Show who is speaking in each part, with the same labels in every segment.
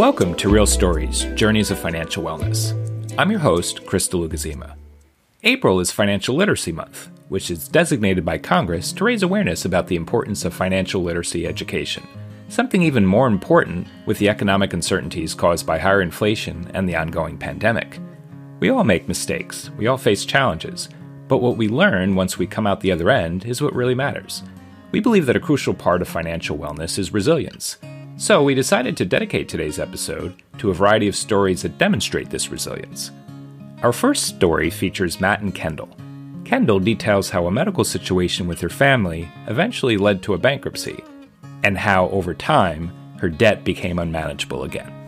Speaker 1: Welcome to Real Stories Journeys of Financial Wellness. I'm your host, Chris DeLugazima. April is Financial Literacy Month, which is designated by Congress to raise awareness about the importance of financial literacy education. Something even more important with the economic uncertainties caused by higher inflation and the ongoing pandemic. We all make mistakes, we all face challenges, but what we learn once we come out the other end is what really matters. We believe that a crucial part of financial wellness is resilience. So we decided to dedicate today's episode to a variety of stories that demonstrate this resilience. Our first story features Matt and Kendall. Kendall details how a medical situation with her family eventually led to a bankruptcy, and how, over time, her debt became unmanageable again.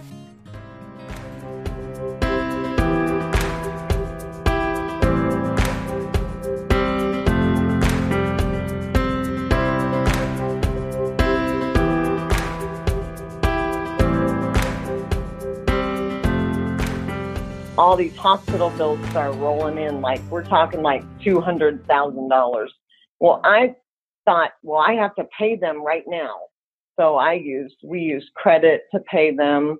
Speaker 2: These hospital bills start rolling in. Like we're talking like two hundred thousand dollars. Well, I thought, well, I have to pay them right now. So I used we used credit to pay them,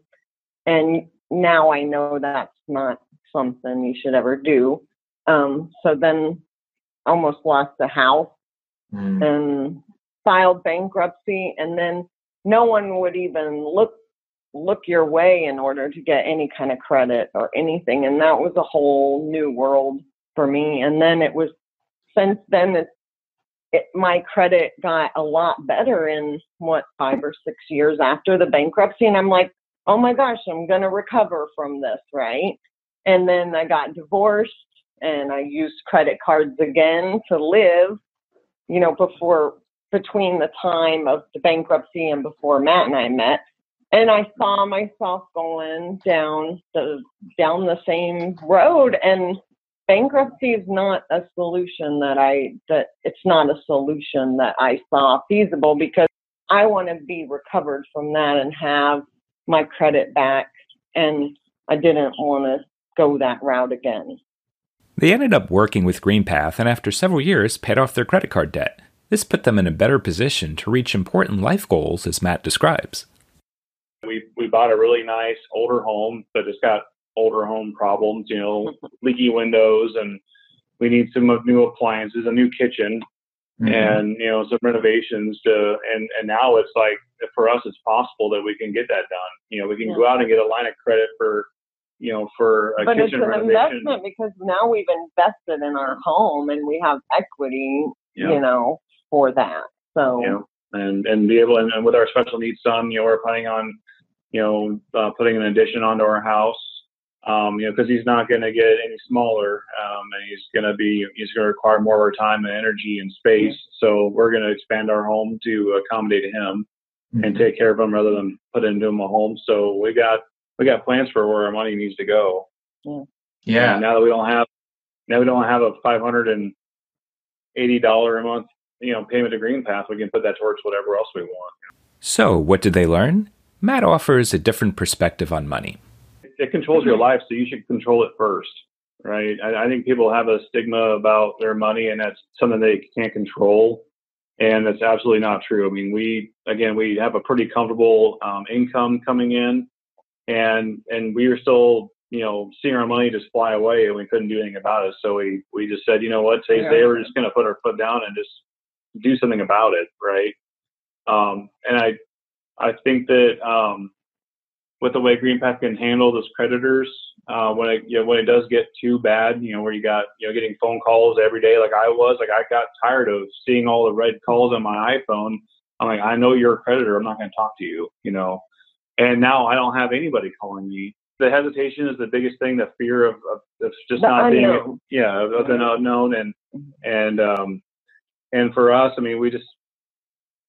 Speaker 2: and now I know that's not something you should ever do. Um, so then, almost lost the house mm. and filed bankruptcy, and then no one would even look look your way in order to get any kind of credit or anything. And that was a whole new world for me. And then it was since then it, it, my credit got a lot better in what five or six years after the bankruptcy. And I'm like, oh my gosh, I'm going to recover from this, right? And then I got divorced and I used credit cards again to live, you know, before between the time of the bankruptcy and before Matt and I met and I saw myself going down the down the same road and bankruptcy is not a solution that I that it's not a solution that I saw feasible because I want to be recovered from that and have my credit back and I didn't want to go that route again.
Speaker 1: They ended up working with GreenPath and after several years paid off their credit card debt. This put them in a better position to reach important life goals as Matt describes.
Speaker 3: We we bought a really nice older home, but it's got older home problems, you know, leaky windows, and we need some of new appliances, a new kitchen, mm-hmm. and you know some renovations to. And and now it's like for us, it's possible that we can get that done. You know, we can yeah. go out and get a line of credit for you know, for a
Speaker 2: but
Speaker 3: kitchen
Speaker 2: it's an
Speaker 3: renovation.
Speaker 2: investment because now we've invested in our home and we have equity, yeah. you know, for that. So
Speaker 3: yeah, and and be able and, and with our special needs son, you know, we're planning on you know, uh, putting an addition onto our house. Um, you know, because he's not going to get any smaller, um, and he's going to be he's going to require more of our time and energy and space. So we're going to expand our home to accommodate him mm-hmm. and take care of him rather than put into him a home. So we got we got plans for where our money needs to go.
Speaker 2: Yeah.
Speaker 3: Yeah. now that we don't have now we don't have a five hundred and eighty dollar a month you know payment to GreenPath, we can put that towards whatever else we want.
Speaker 1: So what did they learn? Matt offers a different perspective on money.
Speaker 3: It controls your life, so you should control it first, right? I, I think people have a stigma about their money, and that's something they can't control. And that's absolutely not true. I mean, we again, we have a pretty comfortable um, income coming in, and and we were still, you know, seeing our money just fly away, and we couldn't do anything about it. So we we just said, you know what, today's day, we're just going to put our foot down and just do something about it, right? Um, and I I think that um, with the way GreenPath can handle those creditors, uh, when it you know, when it does get too bad, you know, where you got you know getting phone calls every day, like I was, like I got tired of seeing all the red calls on my iPhone. I'm like, I know you're a creditor. I'm not going to talk to you, you know. And now I don't have anybody calling me. The hesitation is the biggest thing. The fear of, of, of just
Speaker 2: the
Speaker 3: not
Speaker 2: unknown.
Speaker 3: being, yeah, of the unknown. And and um, and for us, I mean, we just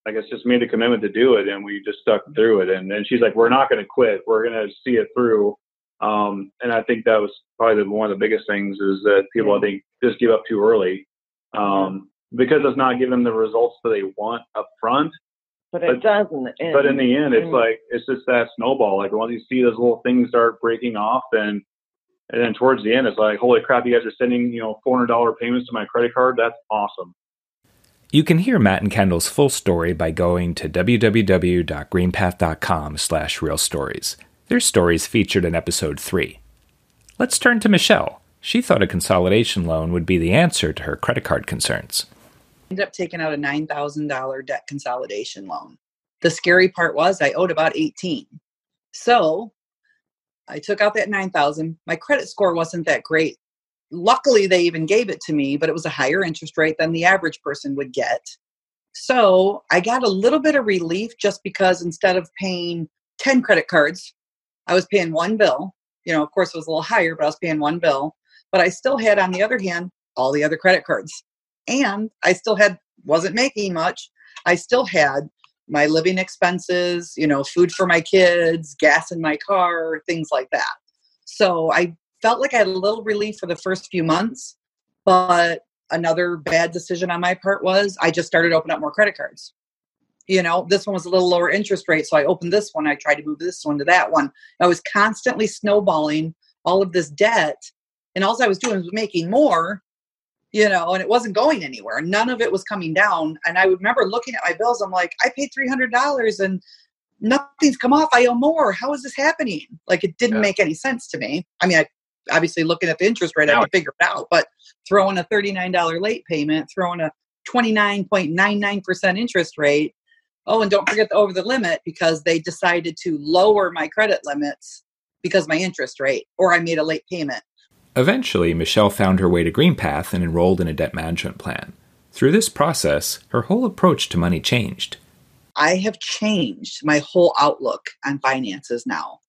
Speaker 3: I guess just made a commitment to do it and we just stuck through it. And then she's like, we're not going to quit. We're going to see it through. Um, and I think that was probably the, one of the biggest things is that people, I think, just give up too early um, because it's not giving them the results that they want up front.
Speaker 2: But it does in the end.
Speaker 3: But in the end, it's mm-hmm. like, it's just that snowball. Like once you see those little things start breaking off and, and then towards the end, it's like, holy crap, you guys are sending, you know, $400 payments to my credit card. That's awesome.
Speaker 1: You can hear Matt and Kendall's full story by going to www.greenpath.com slash real stories. Their stories featured in episode 3. Let's turn to Michelle. She thought a consolidation loan would be the answer to her credit card concerns.
Speaker 4: Ended up taking out a $9,000 debt consolidation loan. The scary part was I owed about 18. So I took out that 9,000. My credit score wasn't that great. Luckily, they even gave it to me, but it was a higher interest rate than the average person would get. So I got a little bit of relief just because instead of paying 10 credit cards, I was paying one bill. You know, of course, it was a little higher, but I was paying one bill. But I still had, on the other hand, all the other credit cards. And I still had, wasn't making much. I still had my living expenses, you know, food for my kids, gas in my car, things like that. So I felt like I had a little relief for the first few months, but another bad decision on my part was I just started opening up more credit cards. You know, this one was a little lower interest rate, so I opened this one. I tried to move this one to that one. I was constantly snowballing all of this debt, and all I was doing was making more you know, and it wasn't going anywhere. None of it was coming down. And I remember looking at my bills. I'm like, I paid three hundred dollars and nothing's come off. I owe more. How is this happening? Like it didn't yeah. make any sense to me. I mean, I obviously looking at the interest rate, I could figure it out. But throwing a thirty nine dollar late payment, throwing a twenty nine point nine nine percent interest rate. Oh, and don't forget the over the limit because they decided to lower my credit limits because my interest rate, or I made a late payment.
Speaker 1: Eventually, Michelle found her way to GreenPath and enrolled in a debt management plan. Through this process, her whole approach to money changed.
Speaker 4: I have changed my whole outlook on finances now.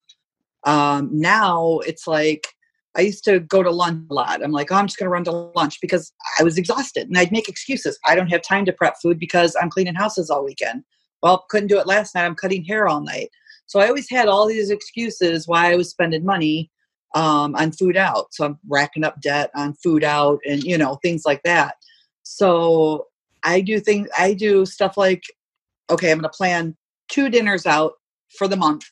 Speaker 4: Um, now it's like I used to go to lunch a lot. I'm like, oh, I'm just going to run to lunch because I was exhausted and I'd make excuses. I don't have time to prep food because I'm cleaning houses all weekend. Well, couldn't do it last night. I'm cutting hair all night. So I always had all these excuses why I was spending money um, on food out. So I'm racking up debt on food out and, you know, things like that. So I do things, I do stuff like, okay, I'm going to plan two dinners out for the month.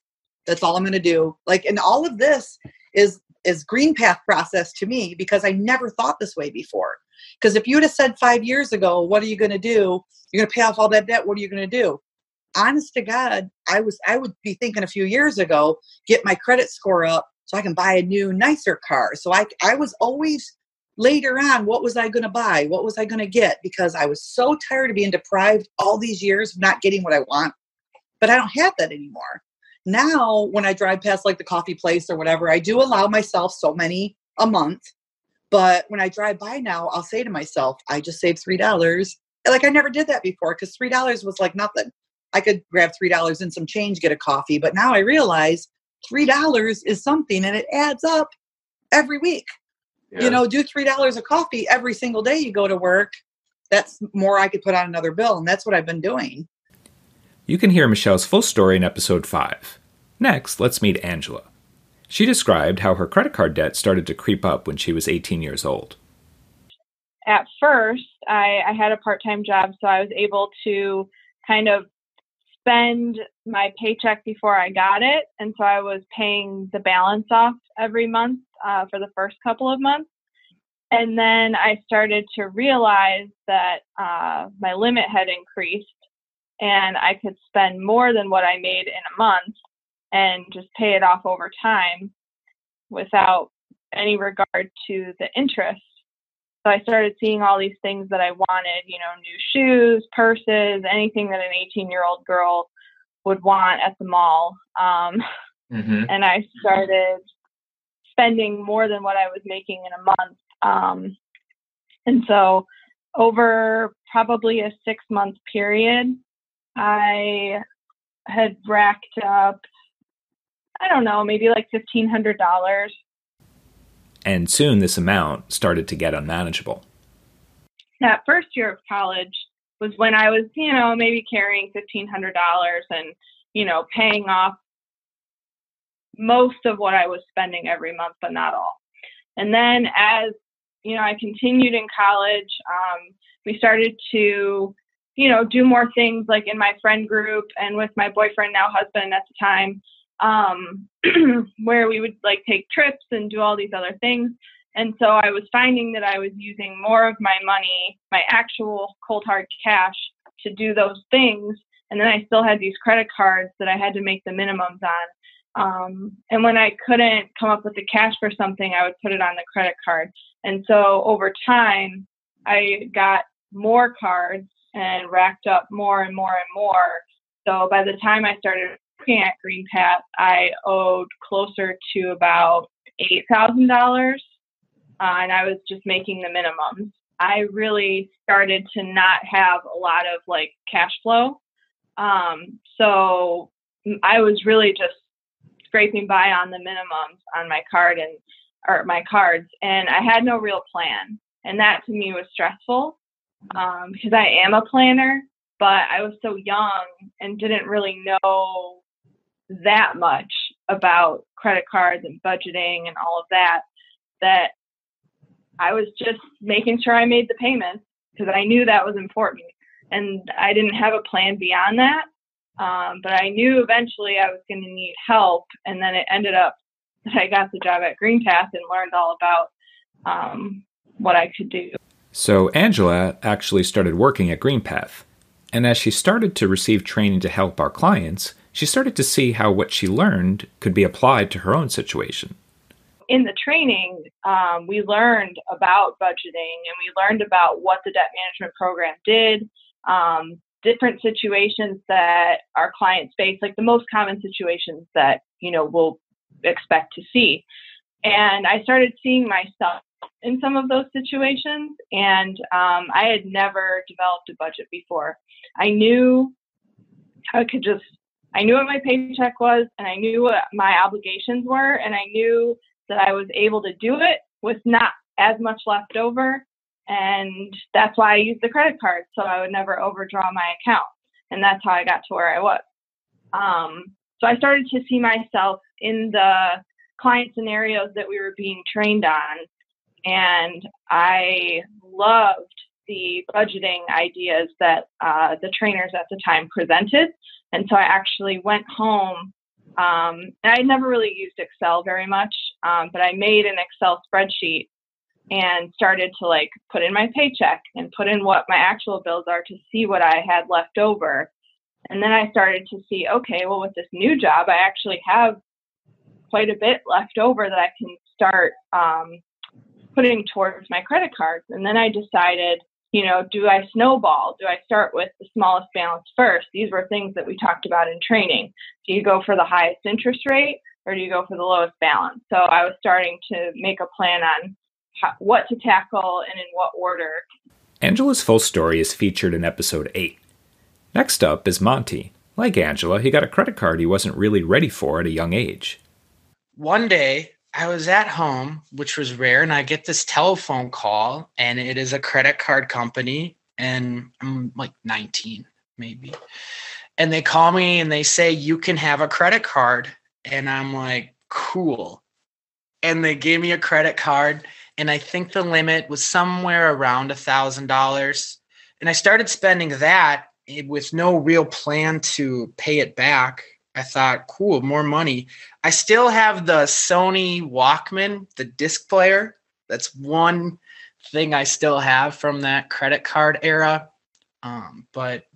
Speaker 4: That's all I'm going to do. Like, and all of this is is GreenPath process to me because I never thought this way before. Because if you'd have said five years ago, what are you going to do? You're going to pay off all that debt. What are you going to do? Honest to God, I was I would be thinking a few years ago, get my credit score up so I can buy a new, nicer car. So I, I was always later on, what was I going to buy? What was I going to get? Because I was so tired of being deprived all these years of not getting what I want. But I don't have that anymore. Now, when I drive past like the coffee place or whatever, I do allow myself so many a month. But when I drive by now, I'll say to myself, I just saved $3. Like I never did that before because $3 was like nothing. I could grab $3 and some change, get a coffee. But now I realize three dollars is something and it adds up every week yeah. you know do three dollars a coffee every single day you go to work that's more i could put on another bill and that's what i've been doing
Speaker 1: you can hear michelle's full story in episode 5 next let's meet angela she described how her credit card debt started to creep up when she was 18 years old
Speaker 5: at first I, I had a part-time job so i was able to kind of spend my paycheck before I got it. And so I was paying the balance off every month uh, for the first couple of months. And then I started to realize that uh, my limit had increased and I could spend more than what I made in a month and just pay it off over time without any regard to the interest. So I started seeing all these things that I wanted, you know, new shoes, purses, anything that an 18 year old girl would want at the mall. Um, mm-hmm. And I started spending more than what I was making in a month. Um, and so over probably a six month period, I had racked up, I don't know, maybe like $1,500
Speaker 1: and soon this amount started to get unmanageable.
Speaker 5: That first year of college was when I was, you know, maybe carrying $1,500 and, you know, paying off most of what I was spending every month, but not all. And then as, you know, I continued in college, um, we started to, you know, do more things like in my friend group and with my boyfriend, now husband at the time um, where we would like take trips and do all these other things. And so I was finding that I was using more of my money, my actual cold hard cash, to do those things. And then I still had these credit cards that I had to make the minimums on. Um, and when I couldn't come up with the cash for something, I would put it on the credit card. And so over time, I got more cards and racked up more and more and more. So by the time I started working at GreenPath, I owed closer to about $8,000 uh, and I was just making the minimums. I really started to not have a lot of like cash flow. Um, so I was really just scraping by on the minimums on my card and or my cards, and I had no real plan, and that to me was stressful um, because I am a planner, but I was so young and didn't really know that much about credit cards and budgeting and all of that that I was just making sure I made the payments because I knew that was important. And I didn't have a plan beyond that. Um, but I knew eventually I was going to need help. And then it ended up that I got the job at GreenPath and learned all about um, what I could do.
Speaker 1: So Angela actually started working at GreenPath. And as she started to receive training to help our clients, she started to see how what she learned could be applied to her own situation.
Speaker 5: In the training, um, we learned about budgeting and we learned about what the debt management program did, um, different situations that our clients face, like the most common situations that you know we'll expect to see. And I started seeing myself in some of those situations, and um, I had never developed a budget before. I knew I could just I knew what my paycheck was and I knew what my obligations were and I knew that I was able to do it with not as much left over. And that's why I used the credit card so I would never overdraw my account. And that's how I got to where I was. Um, so I started to see myself in the client scenarios that we were being trained on. And I loved the budgeting ideas that uh, the trainers at the time presented. And so I actually went home. Um, I never really used Excel very much, um, but I made an Excel spreadsheet and started to like put in my paycheck and put in what my actual bills are to see what I had left over. And then I started to see, okay, well, with this new job, I actually have quite a bit left over that I can start um, putting towards my credit cards. And then I decided, you know, do I snowball? Do I start with the smallest balance first? These were things that we talked about in training. Do you go for the highest interest rate or do you go for the lowest balance? So I was starting to make a plan on how, what to tackle and in what order.
Speaker 1: Angela's full story is featured in episode 8. Next up is Monty. Like Angela, he got a credit card he wasn't really ready for at a young age.
Speaker 6: One day, I was at home, which was rare, and I get this telephone call, and it is a credit card company, and I'm like 19, maybe. And they call me and they say, You can have a credit card. And I'm like, Cool. And they gave me a credit card, and I think the limit was somewhere around a thousand dollars. And I started spending that eh, with no real plan to pay it back. I thought, cool, more money. I still have the Sony Walkman, the disc player. That's one thing I still have from that credit card era. Um, but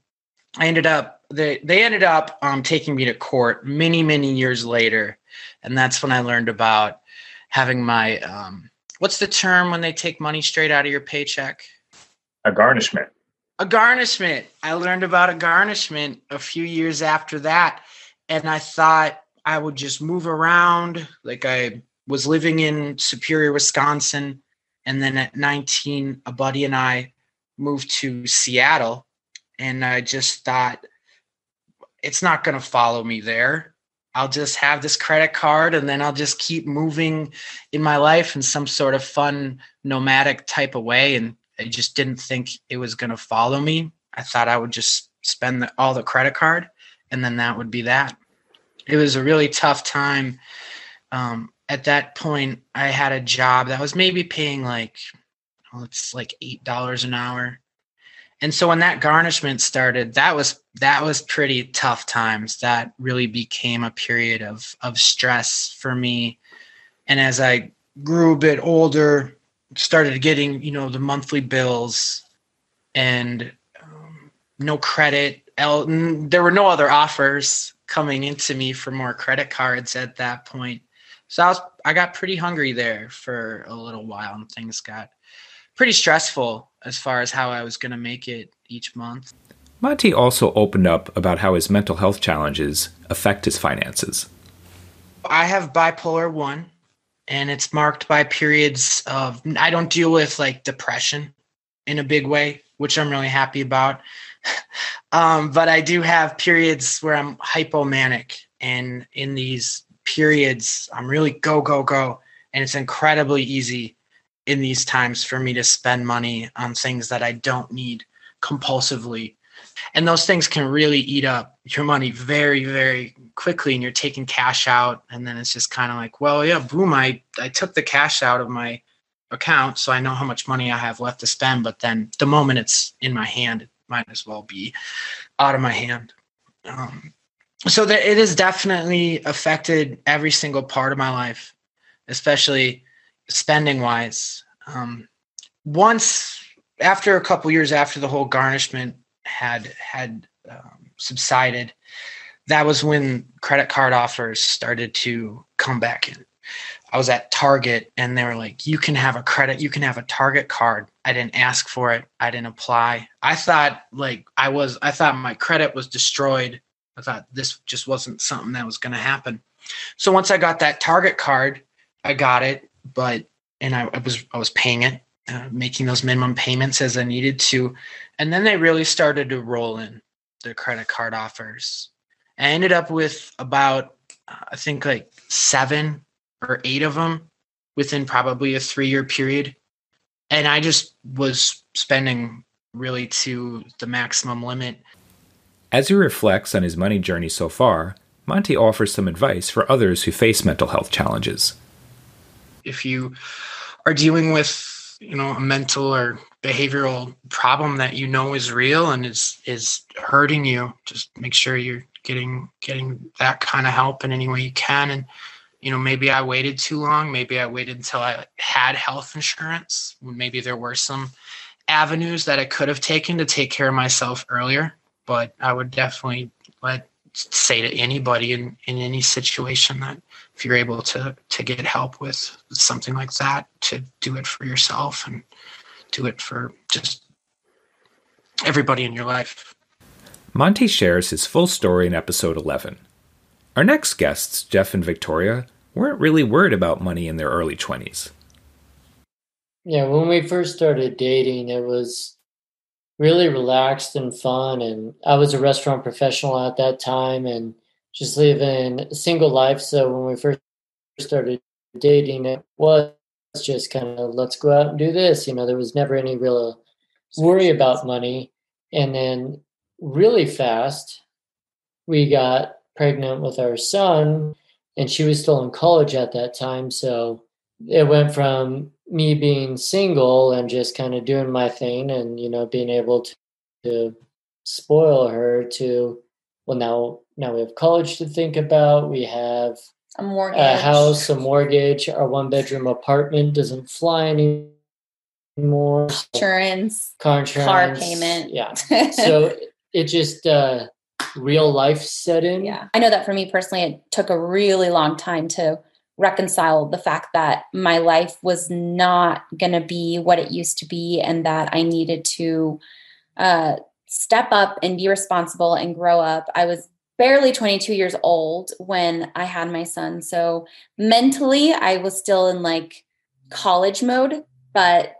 Speaker 6: I ended up they they ended up um, taking me to court many many years later, and that's when I learned about having my um, what's the term when they take money straight out of your paycheck?
Speaker 7: A garnishment.
Speaker 6: A garnishment. I learned about a garnishment a few years after that and I thought I would just move around. Like I was living in Superior, Wisconsin, and then at 19, a buddy and I moved to Seattle, and I just thought it's not going to follow me there. I'll just have this credit card and then I'll just keep moving in my life in some sort of fun nomadic type of way. And I just didn't think it was going to follow me. I thought I would just spend the, all the credit card and then that would be that. It was a really tough time. Um, at that point, I had a job that was maybe paying like, well, it's like eight dollars an hour, and so when that garnishment started, that was that was pretty tough times. That really became a period of of stress for me. And as I grew a bit older, started getting you know the monthly bills and um, no credit there were no other offers coming into me for more credit cards at that point. So I was I got pretty hungry there for a little while and things got pretty stressful as far as how I was going to make it each month.
Speaker 1: Monty also opened up about how his mental health challenges affect his finances.
Speaker 6: I have bipolar 1 and it's marked by periods of I don't deal with like depression in a big way, which I'm really happy about. Um, but I do have periods where I'm hypomanic, and in these periods, I'm really go go go, and it's incredibly easy in these times for me to spend money on things that I don't need compulsively. And those things can really eat up your money very, very quickly. And you're taking cash out. And then it's just kind of like, well, yeah, boom, I, I took the cash out of my account. So I know how much money I have left to spend. But then the moment it's in my hand, might as well be out of my hand. Um, so that it has definitely affected every single part of my life, especially spending wise. Um, once after a couple years after the whole garnishment had had um, subsided, that was when credit card offers started to come back in. I was at Target and they were like, you can have a credit, you can have a Target card. I didn't ask for it. I didn't apply. I thought like I was, I thought my credit was destroyed. I thought this just wasn't something that was going to happen. So once I got that Target card, I got it, but, and I, I was, I was paying it, uh, making those minimum payments as I needed to. And then they really started to roll in the credit card offers. I ended up with about, uh, I think like seven or eight of them within probably a three year period. And I just was spending really to the maximum limit.
Speaker 1: As he reflects on his money journey so far, Monty offers some advice for others who face mental health challenges.
Speaker 6: If you are dealing with, you know, a mental or behavioral problem that you know is real and is is hurting you, just make sure you're getting getting that kind of help in any way you can and you know maybe i waited too long maybe i waited until i had health insurance. Maybe there were some avenues that i could have taken to take care of myself earlier but i would definitely let say to anybody in in any situation that if you're able to to get help with something like that to do it for yourself and do it for just everybody in your life.
Speaker 1: Monty shares his full story in episode 11 our next guests, Jeff and Victoria, weren't really worried about money in their early 20s.
Speaker 8: Yeah, when we first started dating, it was really relaxed and fun. And I was a restaurant professional at that time and just living a single life. So when we first started dating, it was just kind of let's go out and do this. You know, there was never any real worry about money. And then really fast, we got pregnant with our son, and she was still in college at that time. So it went from me being single and just kind of doing my thing and, you know, being able to, to spoil her to, well, now, now we have college to think about. We have
Speaker 9: a mortgage,
Speaker 8: a house, a mortgage. Our one bedroom apartment doesn't fly anymore.
Speaker 9: Insurance,
Speaker 8: car insurance,
Speaker 9: car payment.
Speaker 8: Yeah. So it just, uh, real life set in.
Speaker 9: Yeah. I know that for me personally, it took a really long time to reconcile the fact that my life was not going to be what it used to be and that I needed to uh, step up and be responsible and grow up. I was barely 22 years old when I had my son. So mentally, I was still in like college mode, but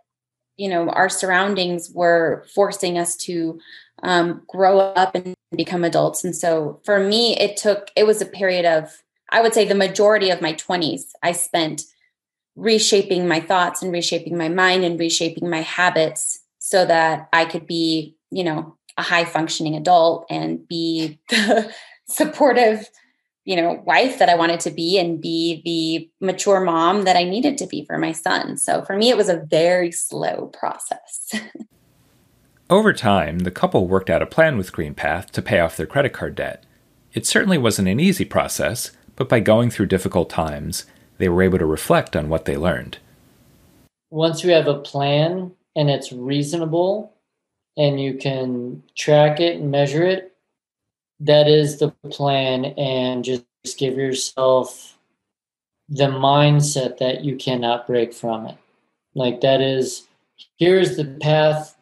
Speaker 9: you know, our surroundings were forcing us to um, grow up and become adults. And so for me, it took, it was a period of, I would say the majority of my 20s, I spent reshaping my thoughts and reshaping my mind and reshaping my habits so that I could be, you know, a high functioning adult and be the supportive, you know, wife that I wanted to be and be the mature mom that I needed to be for my son. So for me, it was a very slow process.
Speaker 1: Over time, the couple worked out a plan with GreenPath to pay off their credit card debt. It certainly wasn't an easy process, but by going through difficult times, they were able to reflect on what they learned.
Speaker 8: Once you have a plan and it's reasonable and you can track it and measure it, that is the plan and just give yourself the mindset that you cannot break from it. Like that is here's the path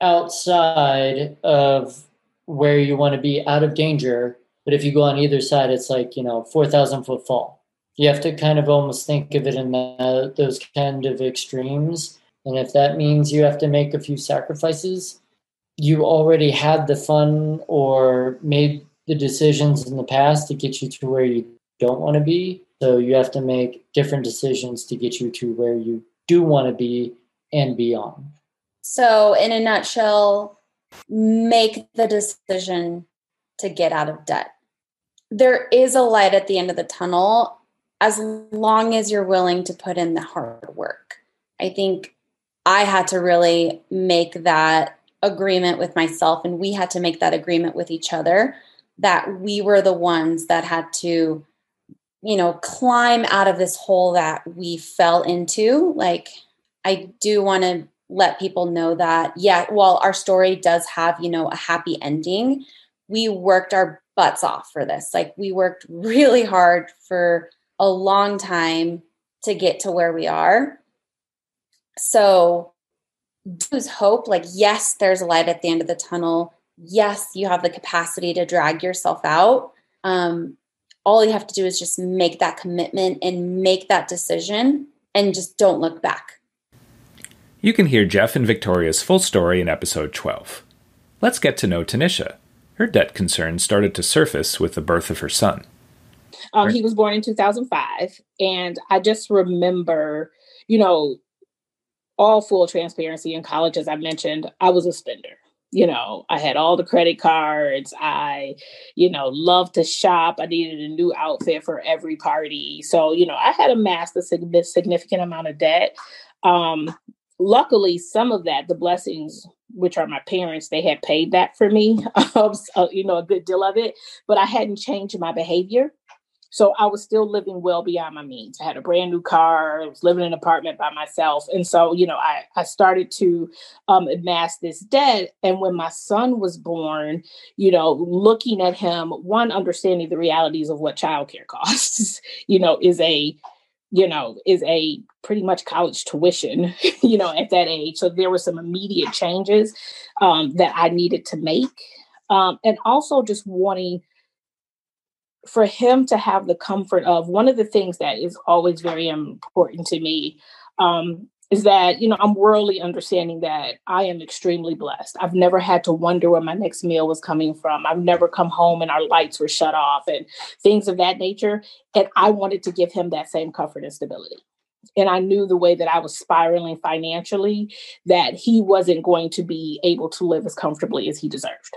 Speaker 8: outside of where you want to be out of danger. But if you go on either side, it's like, you know, 4,000 foot fall. You have to kind of almost think of it in the, those kind of extremes. And if that means you have to make a few sacrifices, you already had the fun or made the decisions in the past to get you to where you don't want to be. So you have to make different decisions to get you to where you do want to be and beyond.
Speaker 9: So, in a nutshell, make the decision to get out of debt. There is a light at the end of the tunnel as long as you're willing to put in the hard work. I think I had to really make that agreement with myself, and we had to make that agreement with each other that we were the ones that had to, you know, climb out of this hole that we fell into. Like, I do want to let people know that, yeah, while our story does have, you know, a happy ending, we worked our butts off for this. Like, we worked really hard for a long time to get to where we are. So, lose hope. Like, yes, there's a light at the end of the tunnel. Yes, you have the capacity to drag yourself out. Um, all you have to do is just make that commitment and make that decision and just don't look back.
Speaker 1: You can hear Jeff and Victoria's full story in episode 12. Let's get to know Tanisha. Her debt concerns started to surface with the birth of her son.
Speaker 10: Um, he was born in 2005, and I just remember, you know, all full transparency in college, as I mentioned, I was a spender. You know, I had all the credit cards. I, you know, loved to shop. I needed a new outfit for every party. So, you know, I had amassed a significant amount of debt. Um, luckily some of that the blessings which are my parents they had paid that for me um, so, you know a good deal of it but i hadn't changed my behavior. So i was still living well beyond my means. I had a brand new car i was living in an apartment by myself and so you know i, I started to um, amass this debt and when my son was born you know looking at him one understanding the realities of what childcare costs you know is a you know, is a pretty much college tuition, you know, at that age. So there were some immediate changes um, that I needed to make. Um, and also just wanting for him to have the comfort of one of the things that is always very important to me um, is that you know i'm worldly understanding that i am extremely blessed. I've never had to wonder where my next meal was coming from. I've never come home and our lights were shut off and things of that nature. And i wanted to give him that same comfort and stability. And i knew the way that i was spiraling financially that he wasn't going to be able to live as comfortably as he deserved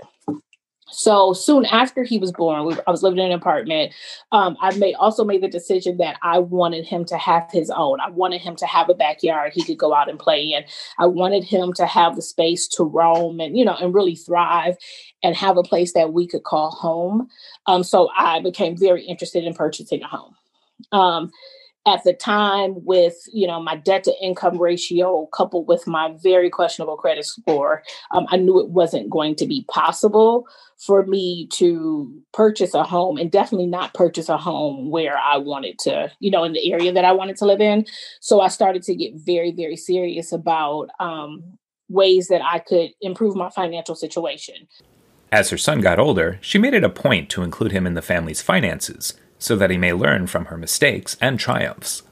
Speaker 10: so soon after he was born, we, I was living in an apartment. Um, I made also made the decision that I wanted him to have his own. I wanted him to have a backyard he could go out and play in. I wanted him to have the space to roam and you know and really thrive, and have a place that we could call home. Um, so I became very interested in purchasing a home. Um, at the time with you know my debt to income ratio coupled with my very questionable credit score um, i knew it wasn't going to be possible for me to purchase a home and definitely not purchase a home where i wanted to you know in the area that i wanted to live in. So i started to get very very serious about um, ways that i could improve my financial situation.
Speaker 1: As her son got older she made it a point to include him in the family's finances so that he may learn from her mistakes and triumphs.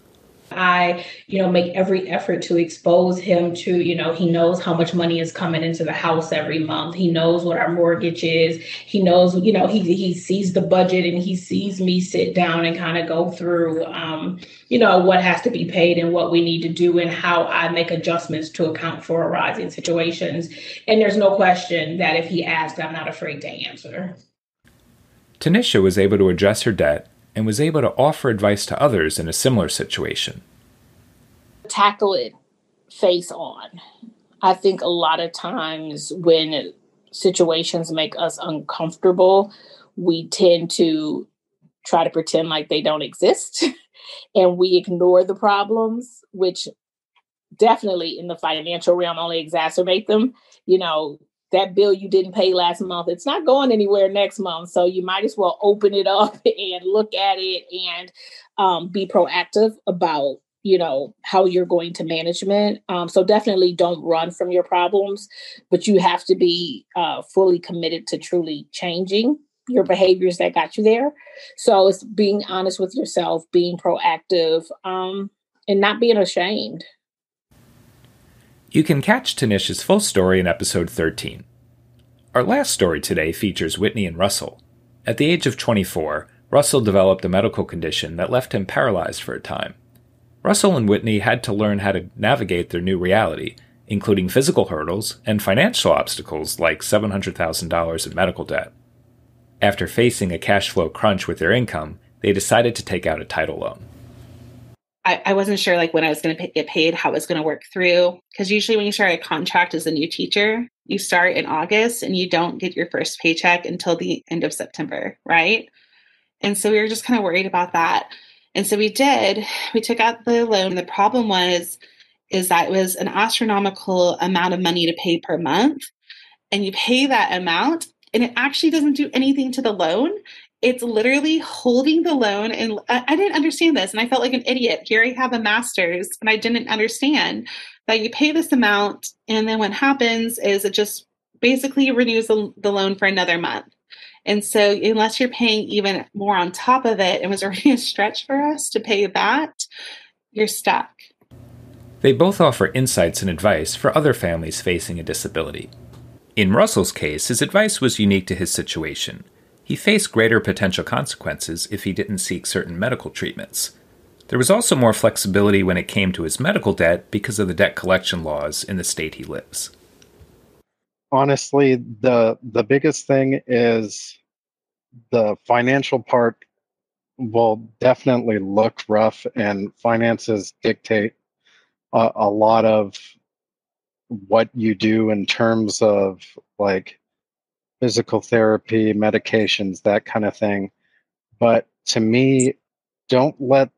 Speaker 11: I, you know, make every effort to expose him to, you know, he knows how much money is coming into the house every month. He knows what our mortgage is. He knows, you know, he he sees the budget and he sees me sit down and kind of go through um, you know, what has to be paid and what we need to do and how I make adjustments to account for arising situations. And there's no question that if he asks, I'm not afraid to answer.
Speaker 1: Tanisha was able to address her debt and was able to offer advice to others in a similar situation.
Speaker 10: Tackle it face on. I think a lot of times when situations make us uncomfortable, we tend to try to pretend like they don't exist and we ignore the problems, which definitely in the financial realm only exacerbate them. You know, that bill you didn't pay last month, it's not going anywhere next month. So you might as well open it up and look at it and um, be proactive about you know how you're going to management. Um, so definitely don't run from your problems but you have to be uh, fully committed to truly changing your behaviors that got you there. So it's being honest with yourself being proactive um, and not being ashamed
Speaker 1: you can catch Tanish's full story in episode 13. Our last story today features Whitney and Russell. At the age of 24, Russell developed a medical condition that left him paralyzed for a time. Russell and Whitney had to learn how to navigate their new reality, including physical hurdles and financial obstacles like $700,000 in medical debt. After facing a cash flow crunch with their income, they decided to take out a title loan.
Speaker 12: I, I wasn't sure like when I was going to get paid, how it was going to work through. Because usually when you start a contract as a new teacher, you start in August and you don't get your first paycheck until the end of September, right? And so we were just kind of worried about that. And so we did. We took out the loan. The problem was is that it was an astronomical amount of money to pay per month. And you pay that amount and it actually doesn't do anything to the loan it's literally holding the loan and I, I, didn't understand this and i felt like an idiot. Here i have a master's and i didn't understand that you pay this amount and then what happens is it just basically renews the, the loan for another month. And so unless you're paying even more on top of it it was already a stretch for us to pay that you're stuck.
Speaker 1: They both offer insights and advice for other families facing a disability. In russell's case his advice was unique to his situation he faced greater potential consequences if he didn't seek certain medical treatments. There was also more flexibility when it came to his medical debt because of the debt collection laws in the state he lives.
Speaker 13: Honestly, the the biggest thing is the financial part will definitely look rough and finances dictate a, a lot of what you do in terms of like physical therapy, medications, that kind of thing. But to me, don't let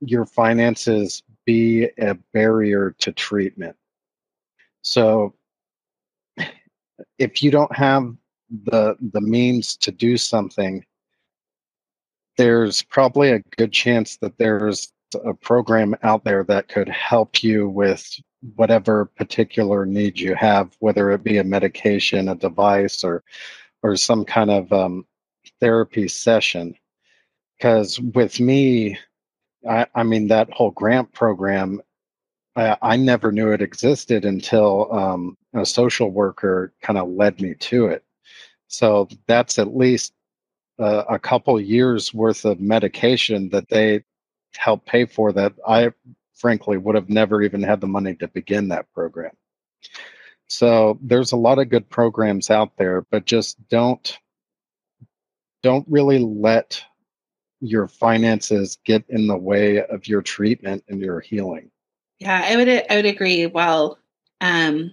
Speaker 13: your finances be a barrier to treatment. So if you don't have the the means to do something, there's probably a good chance that there's a program out there that could help you with whatever particular need you have, whether it be a medication, a device, or or some kind of um, therapy session. Because with me, I, I, mean that whole grant program, I, I never knew it existed until um, a social worker kind of led me to it. So that's at least uh, a couple years worth of medication that they help pay for that I frankly would have never even had the money to begin that program. So there's a lot of good programs out there, but just don't don't really let your finances get in the way of your treatment and your healing.
Speaker 12: Yeah, I would I would agree. Well, um,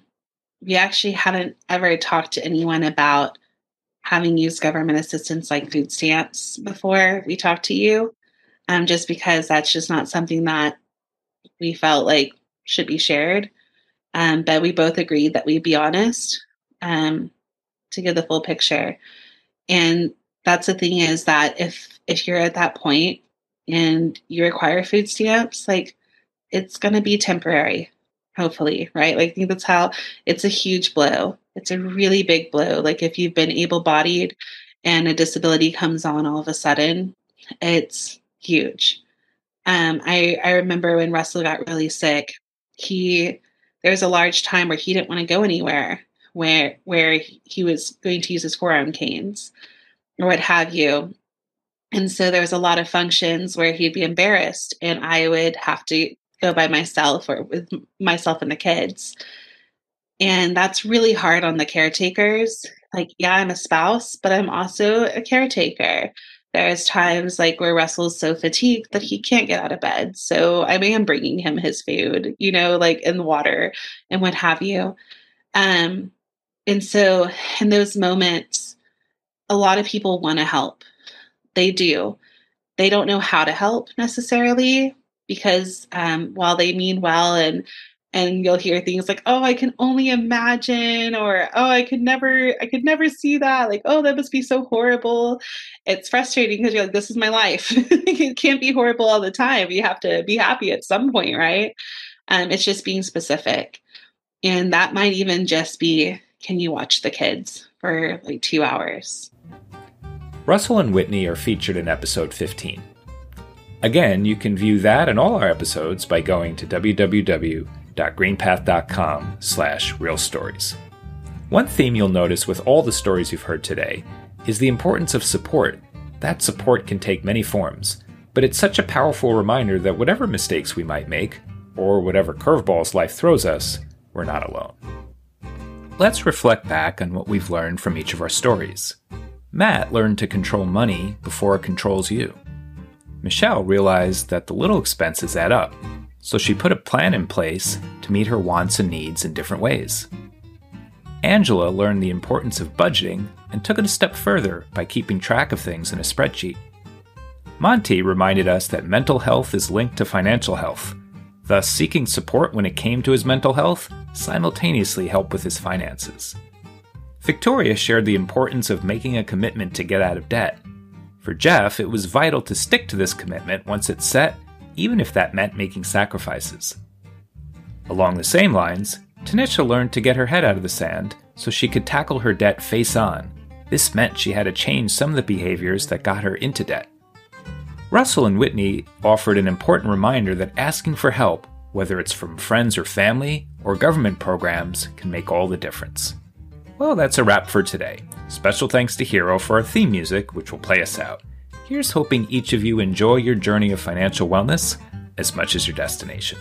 Speaker 12: we actually haven't ever talked to anyone about having used government assistance like food stamps before we talked to you, um, just because that's just not something that we felt like should be shared. Um, but we both agreed that we'd be honest um, to give the full picture. And that's the thing is that if if you're at that point and you require food stamps, like it's going to be temporary, hopefully, right? Like I think that's how it's a huge blow. It's a really big blow. Like if you've been able bodied and a disability comes on all of a sudden, it's huge. Um, I, I remember when Russell got really sick, he there was a large time where he didn't want to go anywhere where where he was going to use his forearm canes or what have you. And so there was a lot of functions where he'd be embarrassed and I would have to go by myself or with myself and the kids. And that's really hard on the caretakers. Like, yeah, I'm a spouse, but I'm also a caretaker there's times like where Russell's so fatigued that he can't get out of bed. So I am bringing him his food, you know, like in the water and what have you. Um, and so in those moments, a lot of people want to help. They do. They don't know how to help necessarily because um, while they mean well and and you'll hear things like oh i can only imagine or oh i could never i could never see that like oh that must be so horrible. It's frustrating because you're like this is my life. It can't be horrible all the time. You have to be happy at some point right? Um, it's just being specific. And that might even just be can you watch the kids for like two hours?
Speaker 1: Russell and whitney are featured in episode 15 Again, you can view that and all our episodes by going to www www.greenpath.com slash real stories. One theme you'll notice with all the stories you've heard today is the importance of support. That support can take many forms, but it's such a powerful reminder that whatever mistakes we might make, or whatever curveballs life throws us, we're not alone. Let's reflect back on what we've learned from each of our stories. Matt learned to control money before it controls you. Michelle realized that the little expenses add up so she put a plan in place to meet her wants and needs in different ways. Angela learned the importance of budgeting and took it a step further by keeping track of things in a spreadsheet. Monty reminded us that mental health is linked to financial health, thus, seeking support when it came to his mental health simultaneously helped with his finances. Victoria shared the importance of making a commitment to get out of debt. For Jeff, it was vital to stick to this commitment once it's set even if that meant making sacrifices. Along the same lines, Tanisha learned to get her head out of the sand so she could tackle her debt face on. This meant she had to change some of the behaviors that got her into debt. Russell and Whitney offered an important reminder that asking for help, whether it's from friends or family or government programs, can make all the difference. Well, that's a wrap for today. Special thanks to Hero for our theme music, which will play us out. Here's hoping each of you enjoy your journey of financial wellness as much as your destination.